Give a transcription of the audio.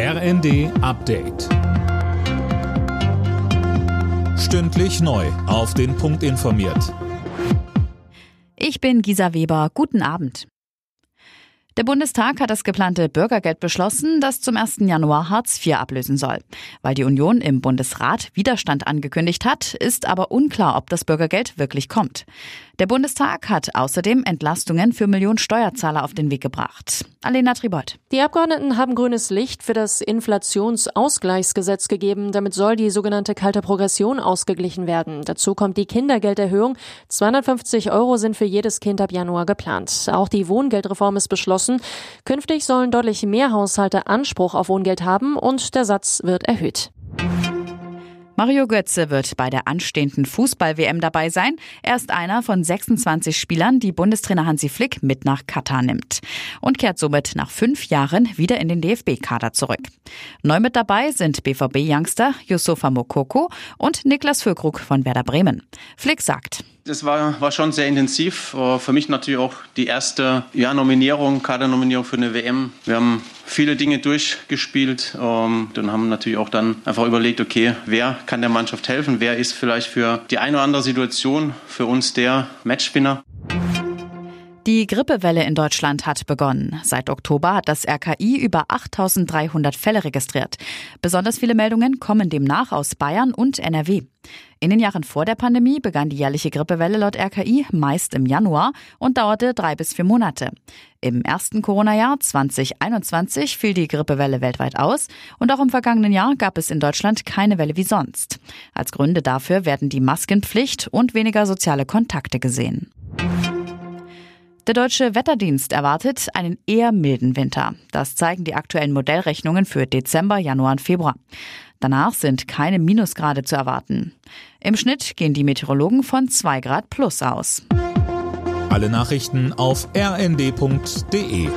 RND Update. Stündlich neu. Auf den Punkt informiert. Ich bin Gisa Weber. Guten Abend. Der Bundestag hat das geplante Bürgergeld beschlossen, das zum 1. Januar Hartz IV ablösen soll. Weil die Union im Bundesrat Widerstand angekündigt hat, ist aber unklar, ob das Bürgergeld wirklich kommt. Der Bundestag hat außerdem Entlastungen für Millionen Steuerzahler auf den Weg gebracht. Alena Tribot. Die Abgeordneten haben grünes Licht für das Inflationsausgleichsgesetz gegeben. Damit soll die sogenannte kalte Progression ausgeglichen werden. Dazu kommt die Kindergelderhöhung. 250 Euro sind für jedes Kind ab Januar geplant. Auch die Wohngeldreform ist beschlossen. Künftig sollen deutlich mehr Haushalte Anspruch auf Wohngeld haben und der Satz wird erhöht. Mario Götze wird bei der anstehenden Fußball-WM dabei sein. Er ist einer von 26 Spielern, die Bundestrainer Hansi Flick mit nach Katar nimmt und kehrt somit nach fünf Jahren wieder in den DFB-Kader zurück. Neu mit dabei sind BVB-Youngster Yusufa Mokoko und Niklas Füllkrug von Werder Bremen. Flick sagt, das war, war schon sehr intensiv. Für mich natürlich auch die erste ja, Nominierung, Kadernominierung für eine WM. Wir haben viele Dinge durchgespielt ähm, und haben natürlich auch dann einfach überlegt, okay, wer kann der Mannschaft helfen? Wer ist vielleicht für die eine oder andere Situation für uns der Matchwinner? Die Grippewelle in Deutschland hat begonnen. Seit Oktober hat das RKI über 8300 Fälle registriert. Besonders viele Meldungen kommen demnach aus Bayern und NRW. In den Jahren vor der Pandemie begann die jährliche Grippewelle laut RKI meist im Januar und dauerte drei bis vier Monate. Im ersten Corona-Jahr 2021 fiel die Grippewelle weltweit aus und auch im vergangenen Jahr gab es in Deutschland keine Welle wie sonst. Als Gründe dafür werden die Maskenpflicht und weniger soziale Kontakte gesehen. Der deutsche Wetterdienst erwartet einen eher milden Winter. Das zeigen die aktuellen Modellrechnungen für Dezember, Januar und Februar. Danach sind keine Minusgrade zu erwarten. Im Schnitt gehen die Meteorologen von 2 Grad plus aus. Alle Nachrichten auf rnd.de